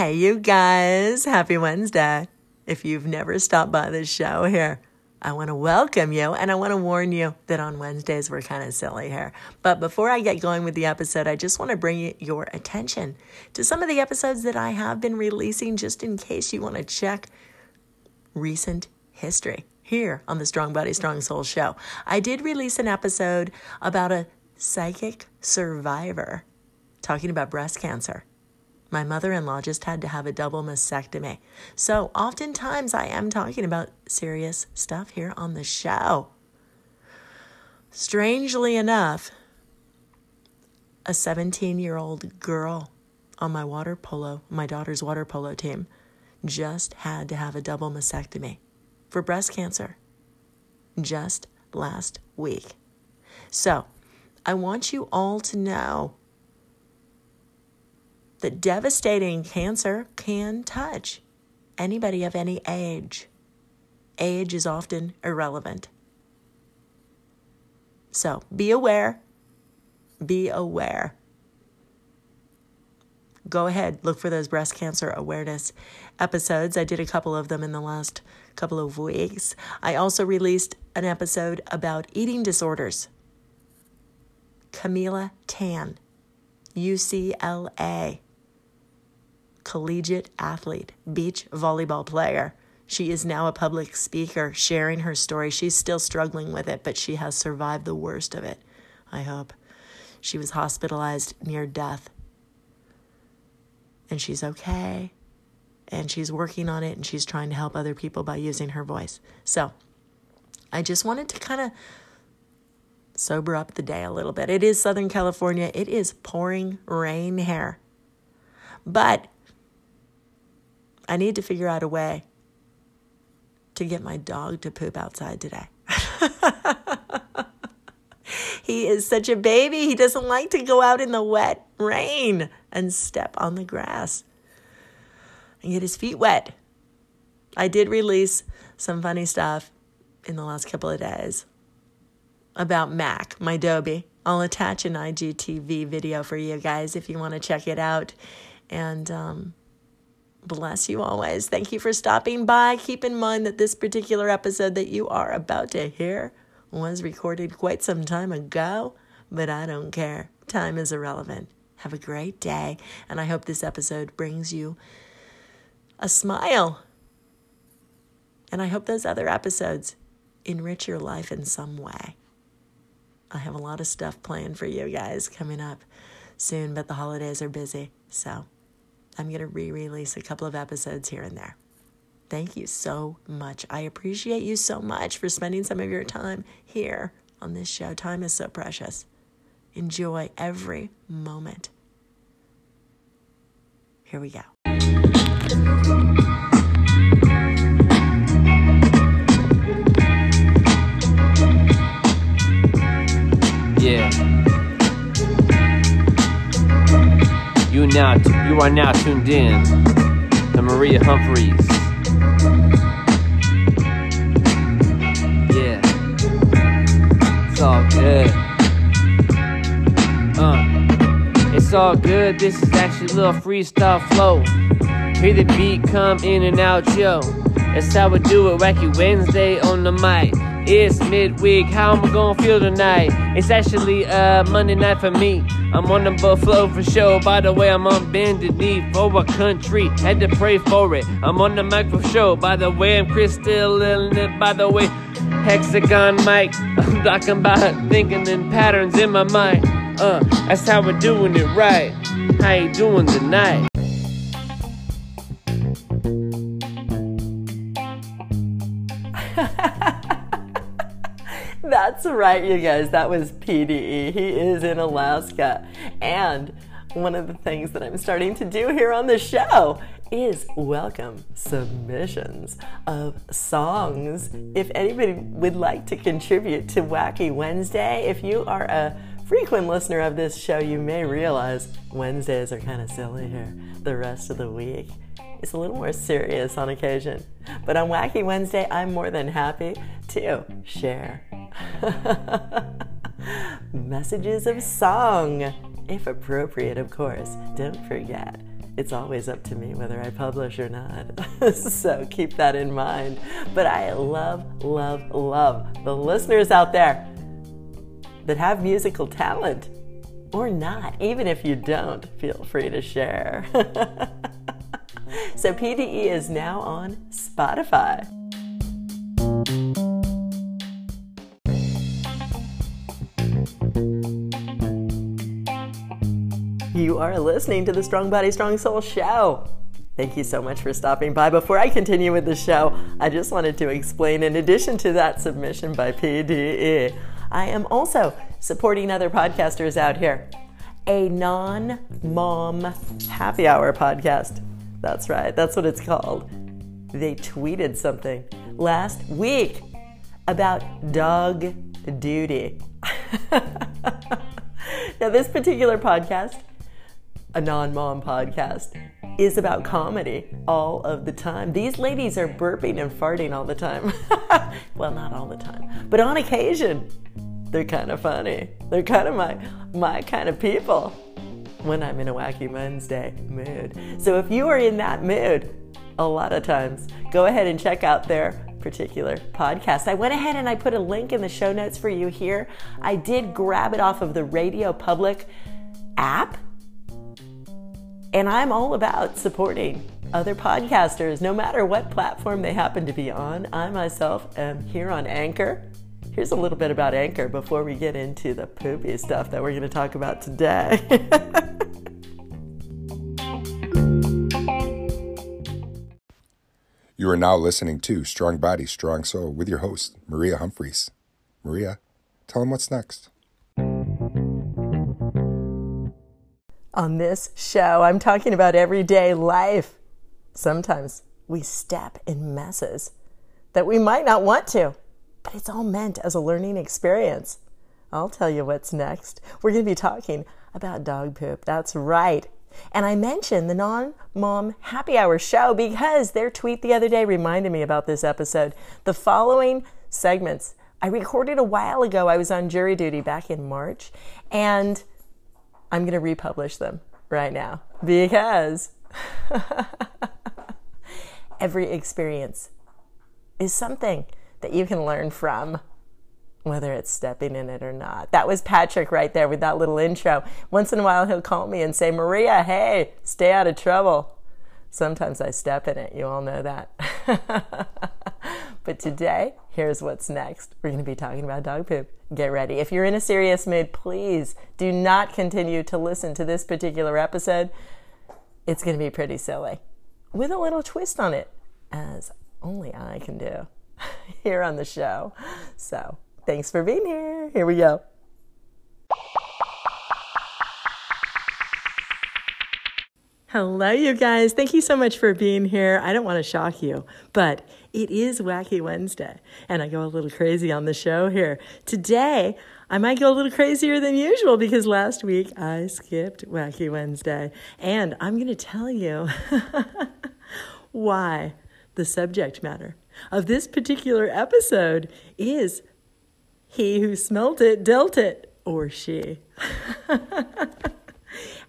Hey, you guys, happy Wednesday. If you've never stopped by the show here, I want to welcome you and I want to warn you that on Wednesdays we're kind of silly here. But before I get going with the episode, I just want to bring your attention to some of the episodes that I have been releasing just in case you want to check recent history here on the Strong Body, Strong Soul show. I did release an episode about a psychic survivor talking about breast cancer. My mother in law just had to have a double mastectomy. So, oftentimes, I am talking about serious stuff here on the show. Strangely enough, a 17 year old girl on my water polo, my daughter's water polo team, just had to have a double mastectomy for breast cancer just last week. So, I want you all to know that devastating cancer can touch anybody of any age. Age is often irrelevant. So be aware. Be aware. Go ahead, look for those breast cancer awareness episodes. I did a couple of them in the last couple of weeks. I also released an episode about eating disorders. Camila Tan, UCLA collegiate athlete, beach volleyball player. She is now a public speaker sharing her story. She's still struggling with it, but she has survived the worst of it, I hope. She was hospitalized near death. And she's okay. And she's working on it and she's trying to help other people by using her voice. So I just wanted to kind of sober up the day a little bit. It is Southern California, it is pouring rain here. But I need to figure out a way to get my dog to poop outside today. he is such a baby. He doesn't like to go out in the wet rain and step on the grass and get his feet wet. I did release some funny stuff in the last couple of days about Mac, my Dobie. I'll attach an IGTV video for you guys if you want to check it out. And um, bless you always. Thank you for stopping by. Keep in mind that this particular episode that you are about to hear was recorded quite some time ago, but I don't care. Time is irrelevant. Have a great day, and I hope this episode brings you a smile. And I hope those other episodes enrich your life in some way. I have a lot of stuff planned for you guys coming up soon, but the holidays are busy, so. I'm going to re release a couple of episodes here and there. Thank you so much. I appreciate you so much for spending some of your time here on this show. Time is so precious. Enjoy every moment. Here we go. Yeah. Now you are now tuned in to Maria Humphreys. Yeah. It's all good. Uh. It's all good. This is actually a little freestyle flow. Hear the beat come in and out, yo. That's how we do it, Wacky Wednesday on the mic. It's midweek, how am I gonna feel tonight? It's actually uh Monday night for me. I'm on the buffalo for show. By the way, I'm on bended knee for a country. Had to pray for it. I'm on the mic for show. By the way, I'm Chris still in it. By the way, hexagon mic. I'm talking about thinking in patterns in my mind. Uh, that's how we're doing it right. How you doing tonight? That's right, you guys. That was PDE. He is in Alaska. And one of the things that I'm starting to do here on the show is welcome submissions of songs. If anybody would like to contribute to Wacky Wednesday, if you are a frequent listener of this show, you may realize Wednesdays are kind of silly here the rest of the week. It's a little more serious on occasion. But on Wacky Wednesday, I'm more than happy to share messages of song, if appropriate, of course. Don't forget. it's always up to me whether I publish or not. so keep that in mind. But I love, love, love the listeners out there that have musical talent or not. Even if you don't, feel free to share. so PDE is now on Spotify. You are listening to the Strong Body, Strong Soul show. Thank you so much for stopping by. Before I continue with the show, I just wanted to explain in addition to that submission by PDE, I am also supporting other podcasters out here. A non mom happy hour podcast. That's right, that's what it's called. They tweeted something last week about dog duty. now, this particular podcast a non mom podcast is about comedy all of the time. These ladies are burping and farting all the time. well, not all the time, but on occasion, they're kind of funny. They're kind of my, my kind of people when I'm in a wacky Wednesday mood. So if you are in that mood, a lot of times, go ahead and check out their particular podcast. I went ahead and I put a link in the show notes for you here. I did grab it off of the Radio Public app and I'm all about supporting other podcasters, no matter what platform they happen to be on. I myself am here on Anchor. Here's a little bit about Anchor before we get into the poopy stuff that we're going to talk about today. you are now listening to Strong Body, Strong Soul with your host, Maria Humphreys. Maria, tell them what's next. On this show, I'm talking about everyday life. Sometimes we step in messes that we might not want to, but it's all meant as a learning experience. I'll tell you what's next. We're going to be talking about dog poop. That's right. And I mentioned the Non Mom Happy Hour show because their tweet the other day reminded me about this episode. The following segments I recorded a while ago. I was on jury duty back in March, and I'm going to republish them right now because every experience is something that you can learn from, whether it's stepping in it or not. That was Patrick right there with that little intro. Once in a while, he'll call me and say, Maria, hey, stay out of trouble. Sometimes I step in it. You all know that. but today, here's what's next. We're going to be talking about dog poop. Get ready. If you're in a serious mood, please do not continue to listen to this particular episode. It's going to be pretty silly with a little twist on it, as only I can do here on the show. So, thanks for being here. Here we go. Hello, you guys. Thank you so much for being here. I don't want to shock you, but it is Wacky Wednesday, and I go a little crazy on the show here. Today, I might go a little crazier than usual because last week I skipped Wacky Wednesday, and I'm going to tell you why the subject matter of this particular episode is He who smelt it dealt it, or she.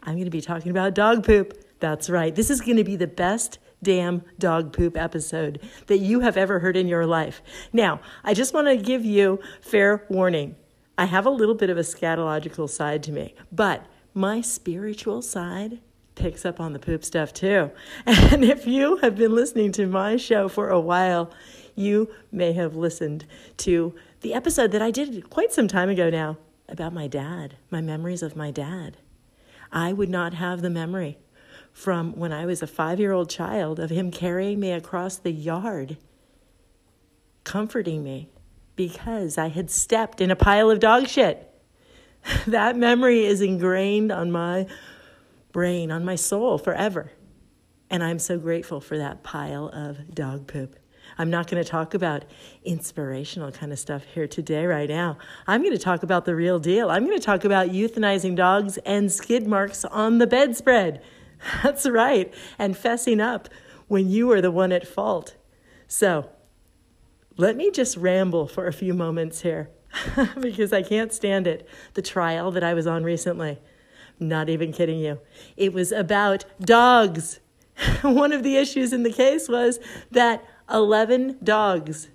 I'm going to be talking about dog poop. That's right. This is going to be the best damn dog poop episode that you have ever heard in your life. Now, I just want to give you fair warning. I have a little bit of a scatological side to me, but my spiritual side picks up on the poop stuff too. And if you have been listening to my show for a while, you may have listened to the episode that I did quite some time ago now about my dad, my memories of my dad. I would not have the memory from when I was a five year old child of him carrying me across the yard, comforting me because I had stepped in a pile of dog shit. that memory is ingrained on my brain, on my soul forever. And I'm so grateful for that pile of dog poop. I'm not going to talk about inspirational kind of stuff here today, right now. I'm going to talk about the real deal. I'm going to talk about euthanizing dogs and skid marks on the bedspread. That's right. And fessing up when you are the one at fault. So let me just ramble for a few moments here because I can't stand it. The trial that I was on recently. Not even kidding you. It was about dogs. One of the issues in the case was that 11 dogs.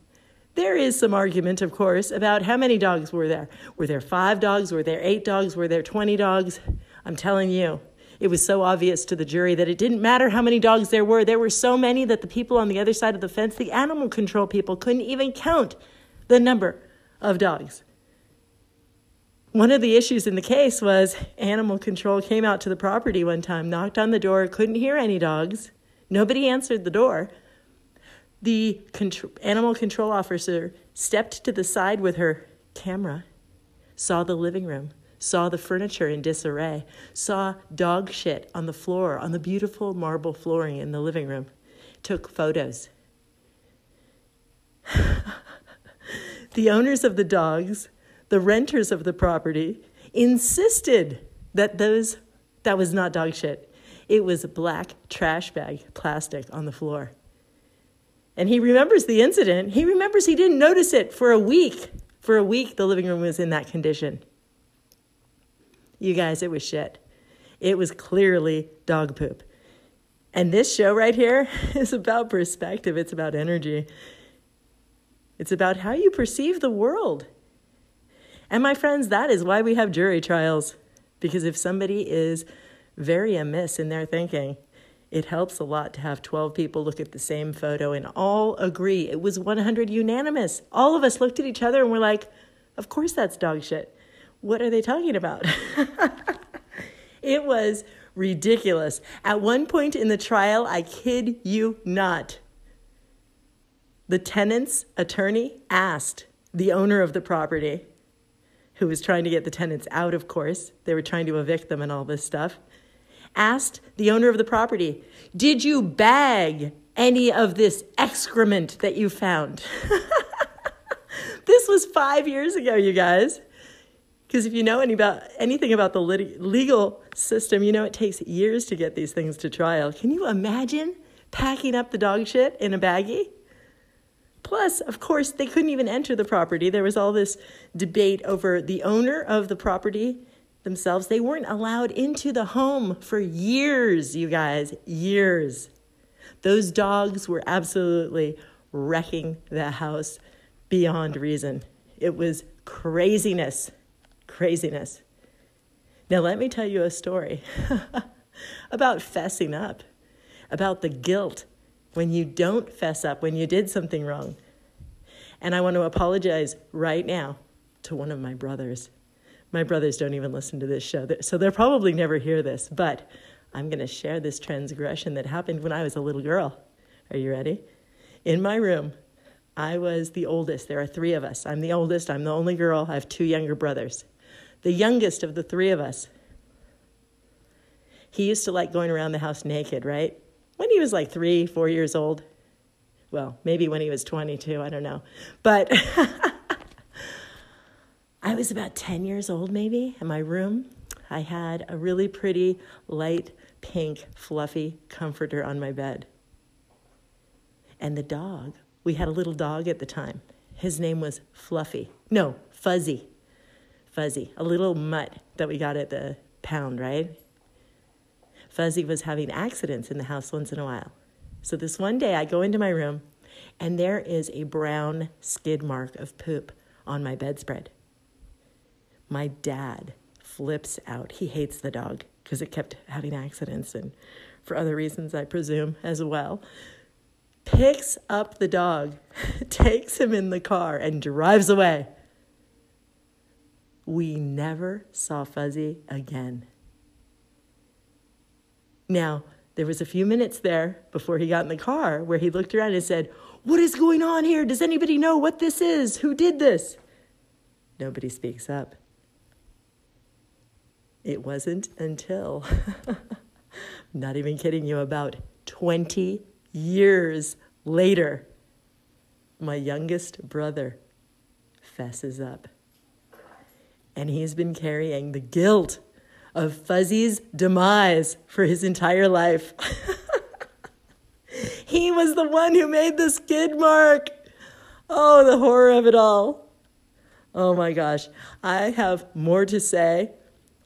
There is some argument, of course, about how many dogs were there. Were there five dogs? Were there eight dogs? Were there 20 dogs? I'm telling you, it was so obvious to the jury that it didn't matter how many dogs there were. There were so many that the people on the other side of the fence, the animal control people, couldn't even count the number of dogs. One of the issues in the case was animal control came out to the property one time, knocked on the door, couldn't hear any dogs. Nobody answered the door. The animal control officer stepped to the side with her camera, saw the living room, saw the furniture in disarray, saw dog shit on the floor, on the beautiful marble flooring in the living room, took photos. the owners of the dogs, the renters of the property, insisted that those that was not dog shit. It was black trash bag, plastic on the floor. And he remembers the incident. He remembers he didn't notice it for a week. For a week, the living room was in that condition. You guys, it was shit. It was clearly dog poop. And this show right here is about perspective, it's about energy, it's about how you perceive the world. And my friends, that is why we have jury trials. Because if somebody is very amiss in their thinking, it helps a lot to have 12 people look at the same photo and all agree. It was 100 unanimous. All of us looked at each other and we're like, of course that's dog shit. What are they talking about? it was ridiculous. At one point in the trial, I kid you not, the tenant's attorney asked the owner of the property, who was trying to get the tenants out, of course, they were trying to evict them and all this stuff, asked the owner of the property, Did you bag any of this excrement that you found? this was five years ago, you guys. Because if you know any about, anything about the lit- legal system, you know it takes years to get these things to trial. Can you imagine packing up the dog shit in a baggie? Plus, of course, they couldn't even enter the property. There was all this debate over the owner of the property themselves. They weren't allowed into the home for years, you guys, years. Those dogs were absolutely wrecking the house beyond reason. It was craziness craziness. Now, let me tell you a story about fessing up, about the guilt when you don't fess up, when you did something wrong. And I want to apologize right now to one of my brothers. My brothers don't even listen to this show, so they'll probably never hear this, but I'm going to share this transgression that happened when I was a little girl. Are you ready? In my room, I was the oldest. There are three of us. I'm the oldest, I'm the only girl. I have two younger brothers the youngest of the three of us. He used to like going around the house naked, right? When he was like three, four years old. Well, maybe when he was 22, I don't know. But I was about 10 years old, maybe, in my room. I had a really pretty, light, pink, fluffy comforter on my bed. And the dog, we had a little dog at the time. His name was Fluffy. No, Fuzzy Fuzzy, a little mutt that we got at the pound, right? Fuzzy was having accidents in the house once in a while. So this one day I go into my room and there is a brown skid mark of poop on my bedspread. My dad flips out. He hates the dog because it kept having accidents and for other reasons, I presume, as well. Picks up the dog, takes him in the car, and drives away. We never saw Fuzzy again. Now, there was a few minutes there before he got in the car where he looked around and said, What is going on here? Does anybody know what this is? Who did this? Nobody speaks up. It wasn't until, not even kidding you, about 20 years later, my youngest brother fesses up and he's been carrying the guilt of Fuzzy's demise for his entire life. he was the one who made the skid mark. Oh, the horror of it all. Oh my gosh. I have more to say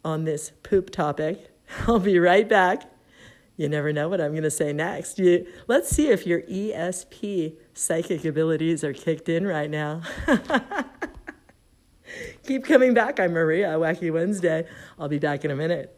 on this poop topic. I'll be right back. You never know what I'm going to say next. You, let's see if your ESP psychic abilities are kicked in right now. Keep coming back. I'm Maria, Wacky Wednesday. I'll be back in a minute.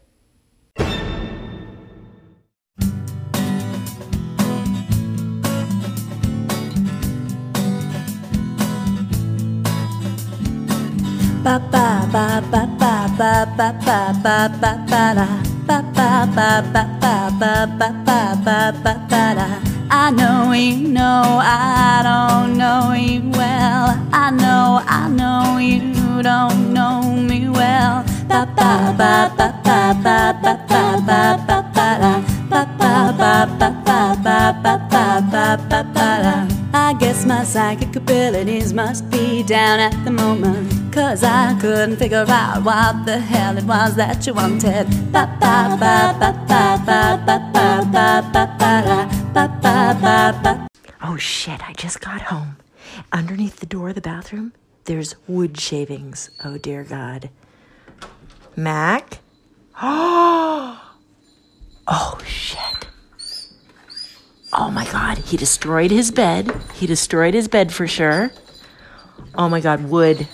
ba ba ba ba ba ba ba ba ba ba ba da ba ba ba ba ba ba ba ba ba ba ba da I know you know I don't know you well I know I know you don't know me well ba ba ba ba ba ba ba ba ba ba ba da ba ba ba ba ba ba ba ba ba ba ba da I guess my psychic abilities must be down at the moment Cause I couldn't figure out what the hell it was that you wanted. Ba ba ba ba ba ba ba ba ba ba ba ba ba ba ba. Oh shit, I just got home. Underneath the door of the bathroom, there's wood shavings. Oh dear God. Mac? Oh, oh shit. Oh my God, he destroyed his bed. He destroyed his bed for sure. Oh my God, wood.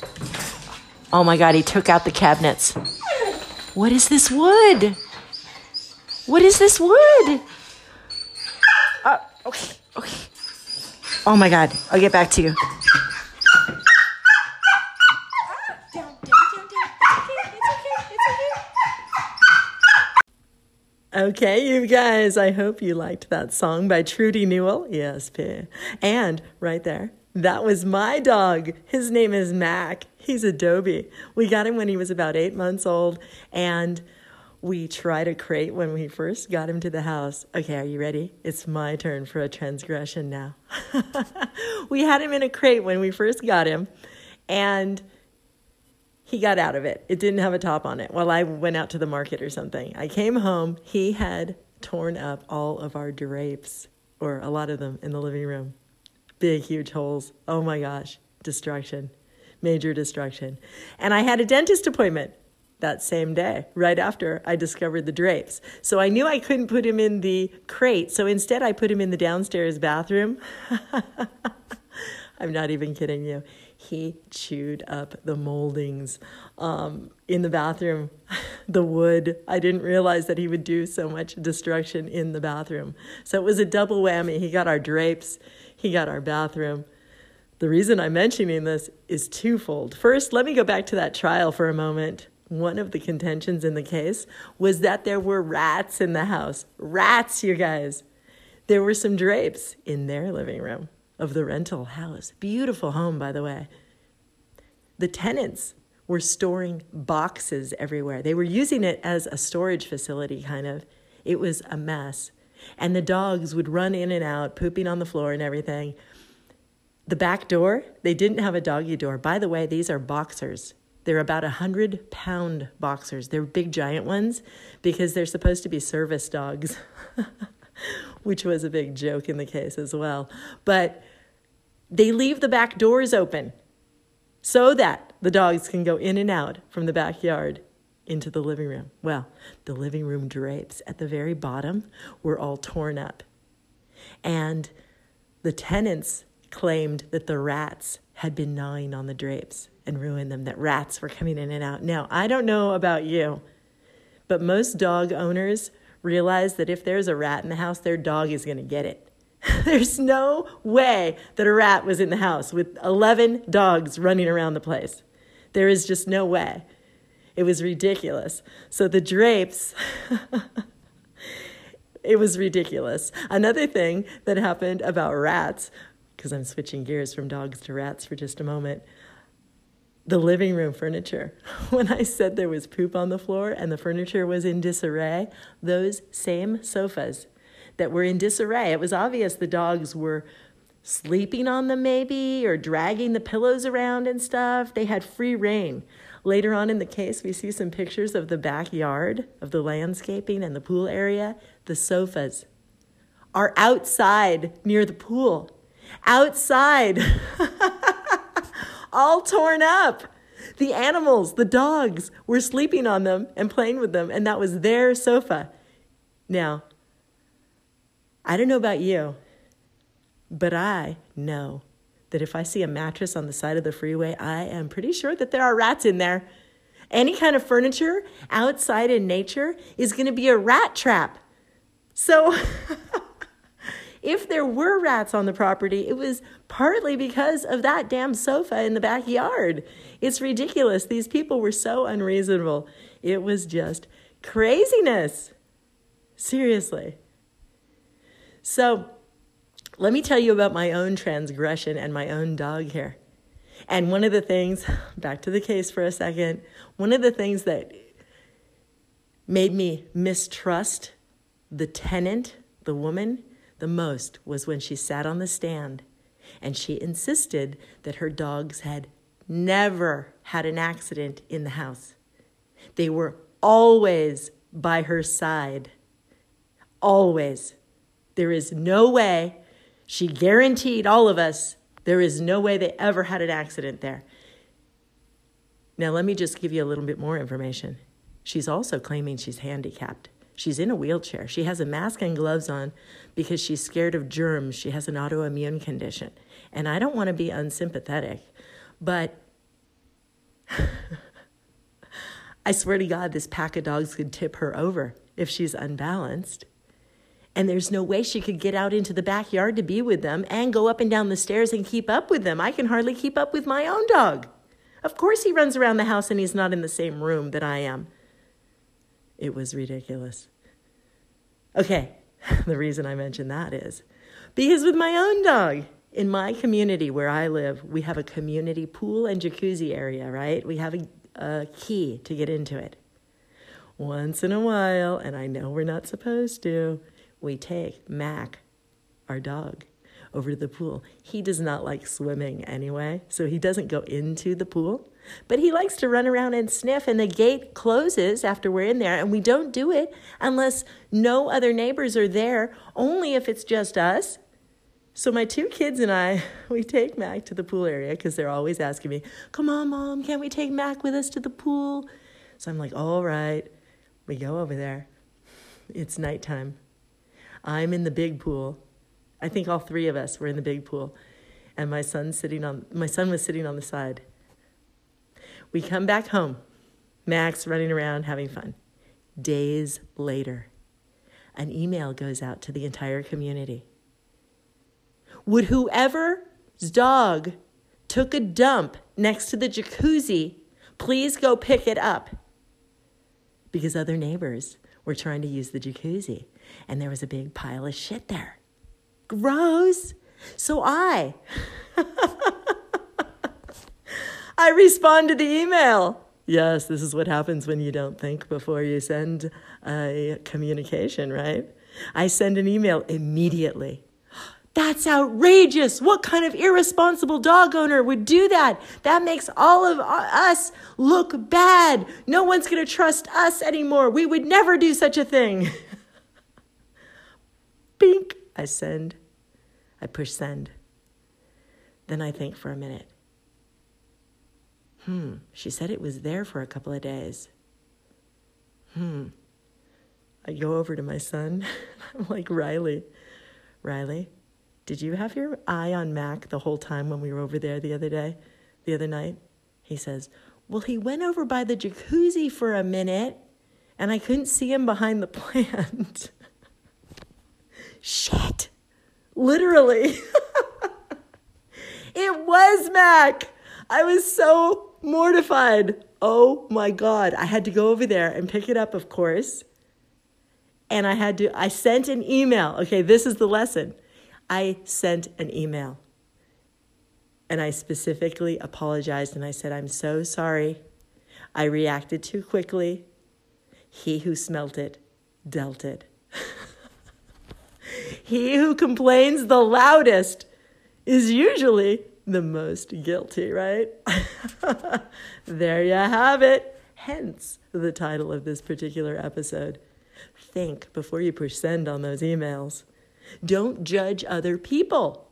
Oh my God, he took out the cabinets. What is this wood? What is this wood? Uh, okay, okay. Oh my God, I'll get back to you. Okay, you guys, I hope you liked that song by Trudy Newell, ESP. And right there, that was my dog. His name is Mac. He's a Dobie. We got him when he was about eight months old, and we tried a crate when we first got him to the house. Okay, are you ready? It's my turn for a transgression now. we had him in a crate when we first got him, and he got out of it. It didn't have a top on it while I went out to the market or something. I came home, he had torn up all of our drapes, or a lot of them, in the living room. Big, huge holes. Oh my gosh, destruction, major destruction. And I had a dentist appointment that same day, right after I discovered the drapes. So I knew I couldn't put him in the crate. So instead, I put him in the downstairs bathroom. I'm not even kidding you he chewed up the moldings um, in the bathroom, the wood. I didn't realize that he would do so much destruction in the bathroom. So it was a double whammy. He got our drapes, he got our bathroom. The reason I'm mentioning this is twofold. First, let me go back to that trial for a moment. One of the contentions in the case was that there were rats in the house. Rats, you guys. There were some drapes in their living room of the rental house. Beautiful home, by the way. The tenants were storing boxes everywhere. They were using it as a storage facility, kind of. It was a mess. And the dogs would run in and out, pooping on the floor and everything. The back door, they didn't have a doggy door. By the way, these are boxers. They're about a hundred pound boxers. They're big, giant ones because they're supposed to be service dogs. which was a big joke in the case as well. But they leave the back doors open so that the dogs can go in and out from the backyard into the living room. Well, the living room drapes at the very bottom were all torn up. And the tenants claimed that the rats had been gnawing on the drapes and ruined them, that rats were coming in and out. Now, I don't know about you, but most dog owners realize that if there's a rat in the house, their dog is going to get it. there's no way that a rat was in the house with 11 dogs running around the place. There is just no way. It was ridiculous. So the drapes, it was ridiculous. Another thing that happened about rats, because I'm switching gears from dogs to rats for just a moment the living room furniture. When I said there was poop on the floor and the furniture was in disarray, those same sofas that were in disarray, it was obvious the dogs were sleeping on them maybe or dragging the pillows around and stuff. They had free reign. Later on in the case, we see some pictures of the backyard, of the landscaping and the pool area. The sofas are outside near the pool. Outside. all torn up. The animals, the dogs, were sleeping on them and playing with them, and that was their sofa. Now, I don't know about you, but I know that if I see a mattress on the side of the freeway, I am pretty sure that there are rats in there. Any kind of furniture outside in nature is going to be a rat trap. So, if there were rats on the property, it was partly because of that damn sofa in the backyard. It's ridiculous. These people were so unreasonable. It was just craziness. Seriously. So, let me tell you about my own transgression and my own dog here. And one of the things, back to the case for a second, one of the things that made me mistrust the tenant, the woman, the most was when she sat on the stand and she insisted that her dogs had never had an accident in the house. They were always by her side. Always. There is no way, she guaranteed all of us, there is no way they ever had an accident there. Now, let me just give you a little bit more information. She's also claiming she's handicapped. She's in a wheelchair. She has a mask and gloves on because she's scared of germs. She has an autoimmune condition. And I don't want to be unsympathetic, but I swear to God, this pack of dogs could tip her over if she's unbalanced. And there's no way she could get out into the backyard to be with them and go up and down the stairs and keep up with them. I can hardly keep up with my own dog. Of course, he runs around the house and he's not in the same room that I am. It was ridiculous. Okay, the reason I mention that is because with my own dog, in my community where I live, we have a community pool and jacuzzi area, right? We have a, a key to get into it. Once in a while, and I know we're not supposed to, we take Mac, our dog, over to the pool. He does not like swimming anyway, so he doesn't go into the pool. But he likes to run around and sniff, and the gate closes after we're in there. And we don't do it unless no other neighbors are there, only if it's just us. So my two kids and I, we take Mac to the pool area because they're always asking me, Come on, mom, can't we take Mac with us to the pool? So I'm like, All right. We go over there. It's nighttime. I'm in the big pool. I think all three of us were in the big pool. And my son's sitting on my son was sitting on the side. We come back home. Mac's running around having fun. Days later, an email goes out to the entire community. Would whoever's dog took a dump next to the jacuzzi please go pick it up? Because other neighbors were trying to use the jacuzzi and there was a big pile of shit there. Gross. So I I respond to the email. Yes, this is what happens when you don't think before you send a communication, right? I send an email immediately. That's outrageous. What kind of irresponsible dog owner would do that? That makes all of us look bad. No one's going to trust us anymore. We would never do such a thing. Bink, I send. I push send. Then I think for a minute. Hmm, she said it was there for a couple of days. Hmm. I go over to my son. I'm like, Riley, Riley, did you have your eye on Mac the whole time when we were over there the other day, the other night? He says, Well, he went over by the jacuzzi for a minute and I couldn't see him behind the plant. Shit. Literally. it was Mac. I was so mortified. Oh my God. I had to go over there and pick it up, of course. And I had to, I sent an email. Okay, this is the lesson. I sent an email. And I specifically apologized and I said, I'm so sorry. I reacted too quickly. He who smelt it dealt it. He who complains the loudest is usually the most guilty, right? there you have it. Hence the title of this particular episode. Think before you push send on those emails. Don't judge other people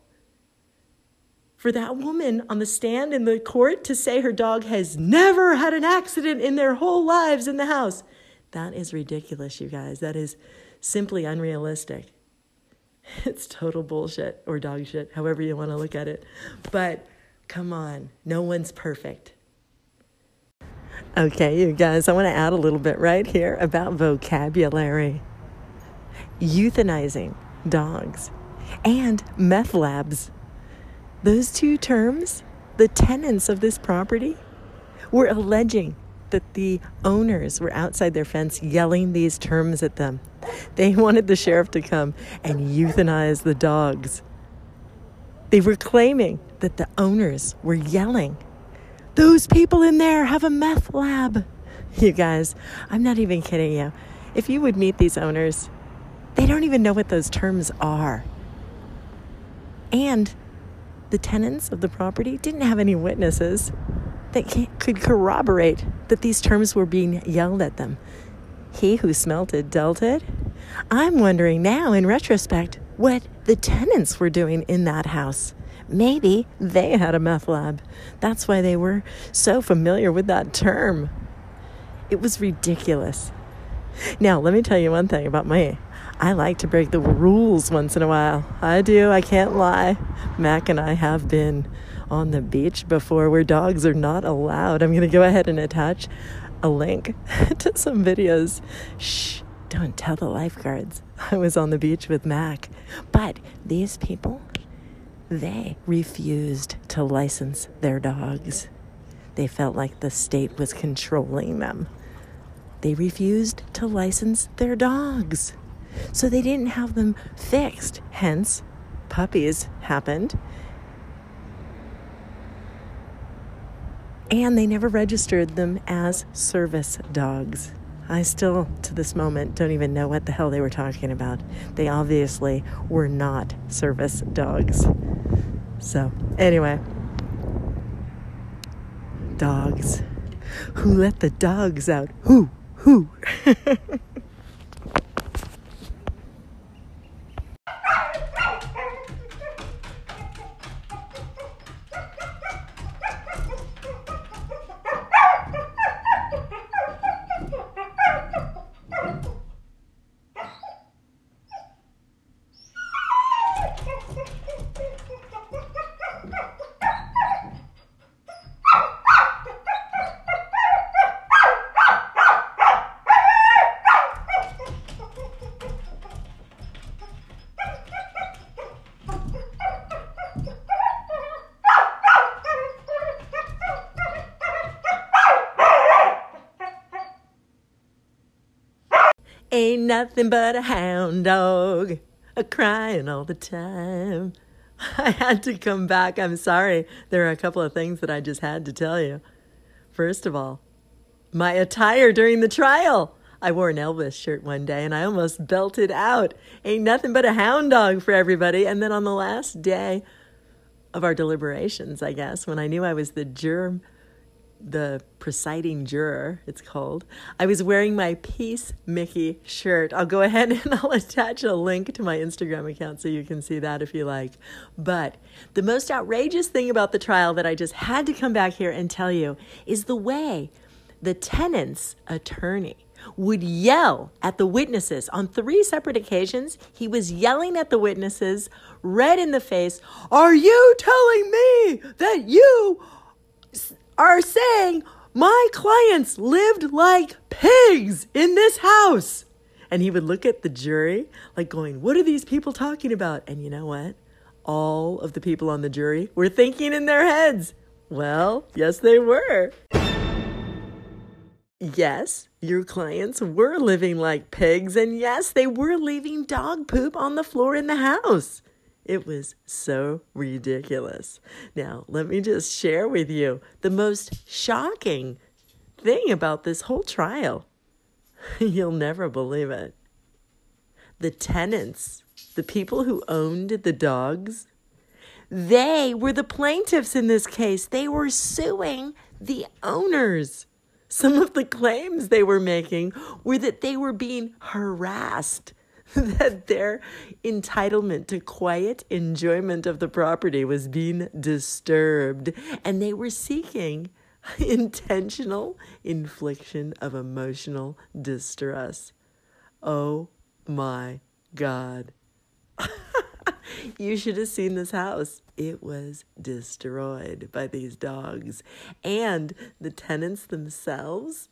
for that woman on the stand in the court to say her dog has never had an accident in their whole lives in the house. That is ridiculous, you guys. That is simply unrealistic. It's total bullshit or dog shit, however you want to look at it. But come on, no one's perfect. Okay, you guys, I want to add a little bit right here about vocabulary. Euthanizing dogs and meth labs. Those two terms, the tenants of this property, were alleging that the owners were outside their fence yelling these terms at them. They wanted the sheriff to come and euthanize the dogs. They were claiming that the owners were yelling, Those people in there have a meth lab. You guys, I'm not even kidding you. If you would meet these owners, they don't even know what those terms are. And the tenants of the property didn't have any witnesses that could corroborate that these terms were being yelled at them. He who smelt it dealt it. I'm wondering now, in retrospect, what the tenants were doing in that house. Maybe they had a meth lab. That's why they were so familiar with that term. It was ridiculous. Now, let me tell you one thing about me. I like to break the rules once in a while. I do, I can't lie. Mac and I have been on the beach before where dogs are not allowed. I'm going to go ahead and attach a link to some videos. Shh, don't tell the lifeguards. I was on the beach with Mac. But these people, they refused to license their dogs. They felt like the state was controlling them. They refused to license their dogs. So they didn't have them fixed. Hence, puppies happened. And they never registered them as service dogs. I still, to this moment, don't even know what the hell they were talking about. They obviously were not service dogs. So, anyway, dogs. Who let the dogs out? Who? Who? nothing but a hound dog, a crying all the time. I had to come back. I'm sorry. There are a couple of things that I just had to tell you. First of all, my attire during the trial. I wore an Elvis shirt one day and I almost belted out. Ain't nothing but a hound dog for everybody. And then on the last day of our deliberations, I guess, when I knew I was the germ the presiding juror, it's called, I was wearing my Peace Mickey shirt. I'll go ahead and I'll attach a link to my Instagram account so you can see that if you like. But the most outrageous thing about the trial that I just had to come back here and tell you is the way the tenant's attorney would yell at the witnesses. On three separate occasions, he was yelling at the witnesses, red in the face, Are you telling me that you are saying my clients lived like pigs in this house. And he would look at the jury like going, What are these people talking about? And you know what? All of the people on the jury were thinking in their heads, Well, yes, they were. Yes, your clients were living like pigs, and yes, they were leaving dog poop on the floor in the house. It was so ridiculous. Now, let me just share with you the most shocking thing about this whole trial. You'll never believe it. The tenants, the people who owned the dogs, they were the plaintiffs in this case. They were suing the owners. Some of the claims they were making were that they were being harassed that their entitlement to quiet enjoyment of the property was being disturbed, and they were seeking intentional infliction of emotional distress. Oh my God. you should have seen this house. It was destroyed by these dogs. And the tenants themselves,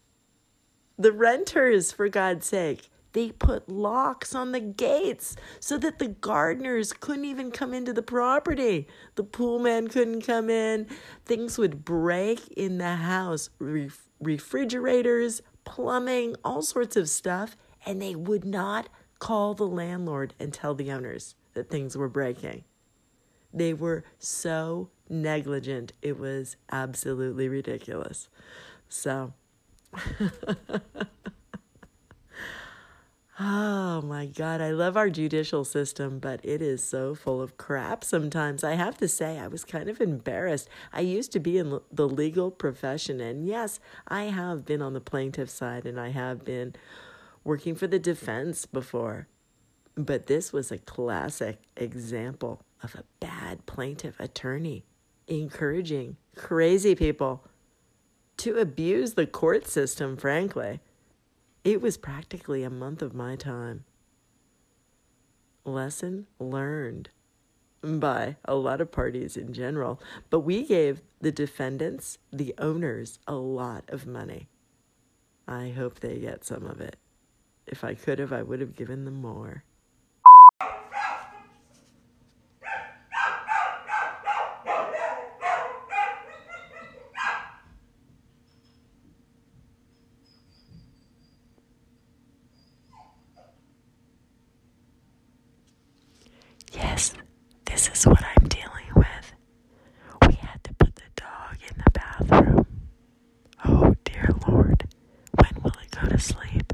the renters, for God's sake, they put locks on the gates so that the gardeners couldn't even come into the property. The pool man couldn't come in. Things would break in the house Ref- refrigerators, plumbing, all sorts of stuff. And they would not call the landlord and tell the owners that things were breaking. They were so negligent, it was absolutely ridiculous. So, Oh my God, I love our judicial system, but it is so full of crap sometimes. I have to say, I was kind of embarrassed. I used to be in the legal profession, and yes, I have been on the plaintiff side and I have been working for the defense before. But this was a classic example of a bad plaintiff attorney encouraging crazy people to abuse the court system, frankly. It was practically a month of my time. Lesson learned by a lot of parties in general, but we gave the defendants, the owners, a lot of money. I hope they get some of it. If I could have, I would have given them more. What I'm dealing with. We had to put the dog in the bathroom. Oh, dear Lord, when will it go to sleep?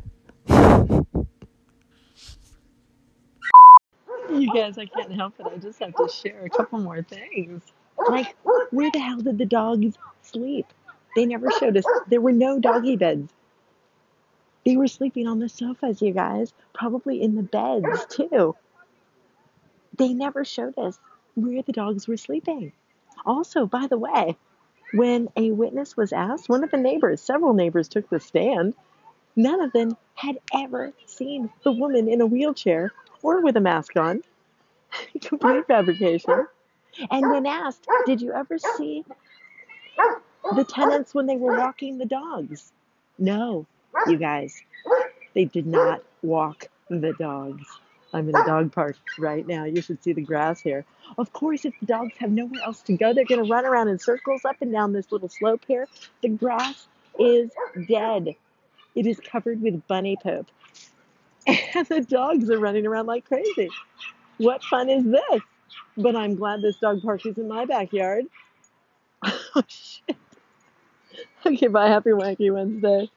You guys, I can't help it. I just have to share a couple more things. Like, where the hell did the dogs sleep? They never showed us. There were no doggy beds. They were sleeping on the sofas, you guys. Probably in the beds, too. They never showed us where the dogs were sleeping. Also, by the way, when a witness was asked, one of the neighbors, several neighbors took the stand, none of them had ever seen the woman in a wheelchair or with a mask on. Complete fabrication. And when asked, Did you ever see the tenants when they were walking the dogs? No, you guys. They did not walk the dogs. I'm in a dog park right now. You should see the grass here. Of course, if the dogs have nowhere else to go, they're going to run around in circles up and down this little slope here. The grass is dead. It is covered with bunny poop. And the dogs are running around like crazy. What fun is this? But I'm glad this dog park is in my backyard. Oh, shit. Okay, bye. Happy Wacky Wednesday.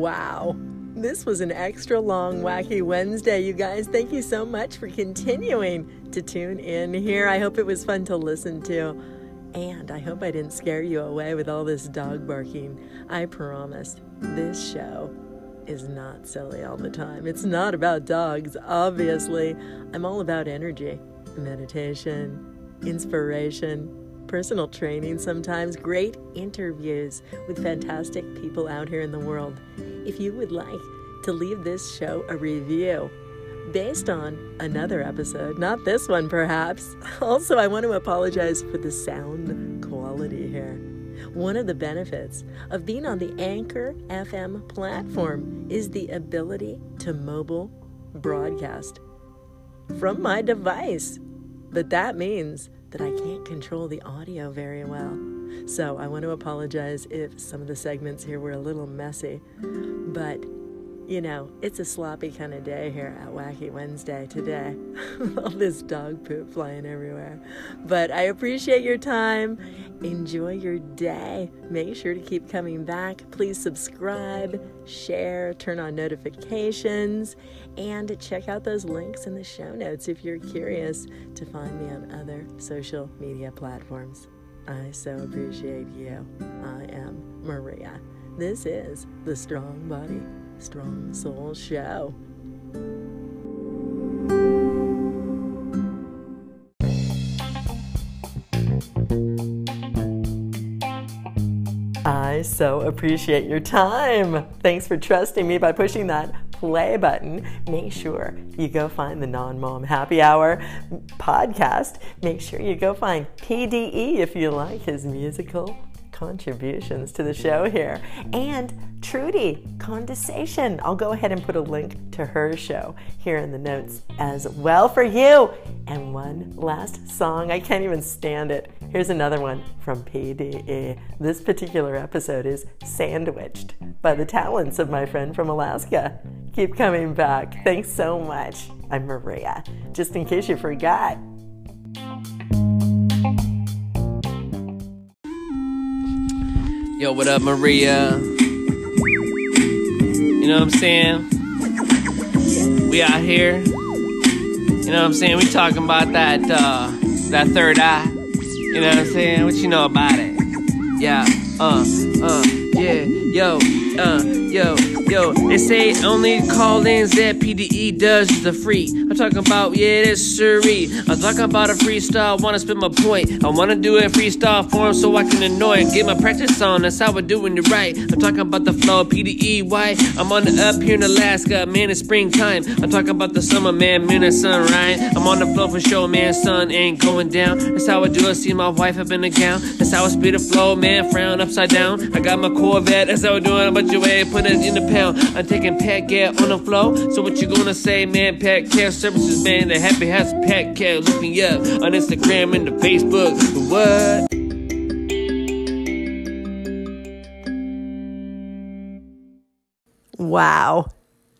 Wow. This was an extra long Wacky Wednesday, you guys. Thank you so much for continuing to tune in here. I hope it was fun to listen to. And I hope I didn't scare you away with all this dog barking. I promise this show is not silly all the time. It's not about dogs, obviously. I'm all about energy, meditation, inspiration, personal training, sometimes great interviews with fantastic people out here in the world. If you would like to leave this show a review based on another episode, not this one perhaps, also I want to apologize for the sound quality here. One of the benefits of being on the Anchor FM platform is the ability to mobile broadcast from my device. But that means that I can't control the audio very well. So I want to apologize if some of the segments here were a little messy. But you know, it's a sloppy kind of day here at Wacky Wednesday today. All this dog poop flying everywhere. But I appreciate your time. Enjoy your day. Make sure to keep coming back. Please subscribe, share, turn on notifications, and check out those links in the show notes if you're curious to find me on other social media platforms. I so appreciate you. I am Maria. This is the Strong Body, Strong Soul Show. I so appreciate your time. Thanks for trusting me by pushing that play button. Make sure you go find the Non Mom Happy Hour podcast. Make sure you go find PDE if you like his musical contributions to the show here. And Trudy Condensation. I'll go ahead and put a link to her show here in the notes as well for you. And one last song. I can't even stand it. Here's another one from PDE. This particular episode is Sandwiched by the talents of my friend from Alaska. Keep coming back. Thanks so much. I'm Maria. Just in case you forgot. Yo, what up, Maria? You know what I'm saying? We out here. You know what I'm saying? We talking about that uh that third eye. You know what I'm saying? What you know about it? Yeah, uh, uh, yeah, yo, uh, yo, yo. They say only call-ins that PDE does is the free. I'm talking about, yeah, that's siree. I'm talking about a freestyle, wanna spit my point. I wanna do it freestyle form so I can annoy and get my practice on. That's how we're doing it right. I'm talking about the flow, PDE, why? I'm on the up here in Alaska, man, it's springtime. I'm talking about the summer, man, man, it's sunrise. I'm on the flow for sure, man, sun ain't going down. That's how I do it, see my wife up in the gown. That's how I speed the flow, man, frown upside down. I got my Corvette, that's how we're doing but you way, put it in the pound. I'm taking Pat Cat on the flow. So what you gonna say, man? Pat Cat Services, man. The Happy House Pat Cat. Look me up on Instagram and the Facebook. What? Wow.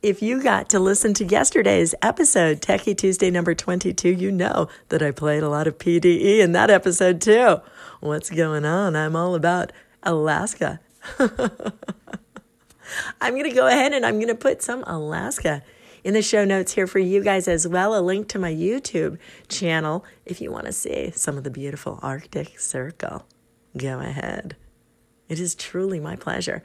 If you got to listen to yesterday's episode, Techie Tuesday number 22, you know that I played a lot of PDE in that episode too. What's going on? I'm all about Alaska. I'm going to go ahead and I'm going to put some Alaska in the show notes here for you guys as well. A link to my YouTube channel if you want to see some of the beautiful Arctic Circle. Go ahead. It is truly my pleasure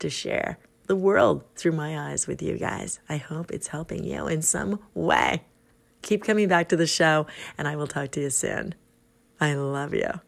to share the world through my eyes with you guys. I hope it's helping you in some way. Keep coming back to the show, and I will talk to you soon. I love you.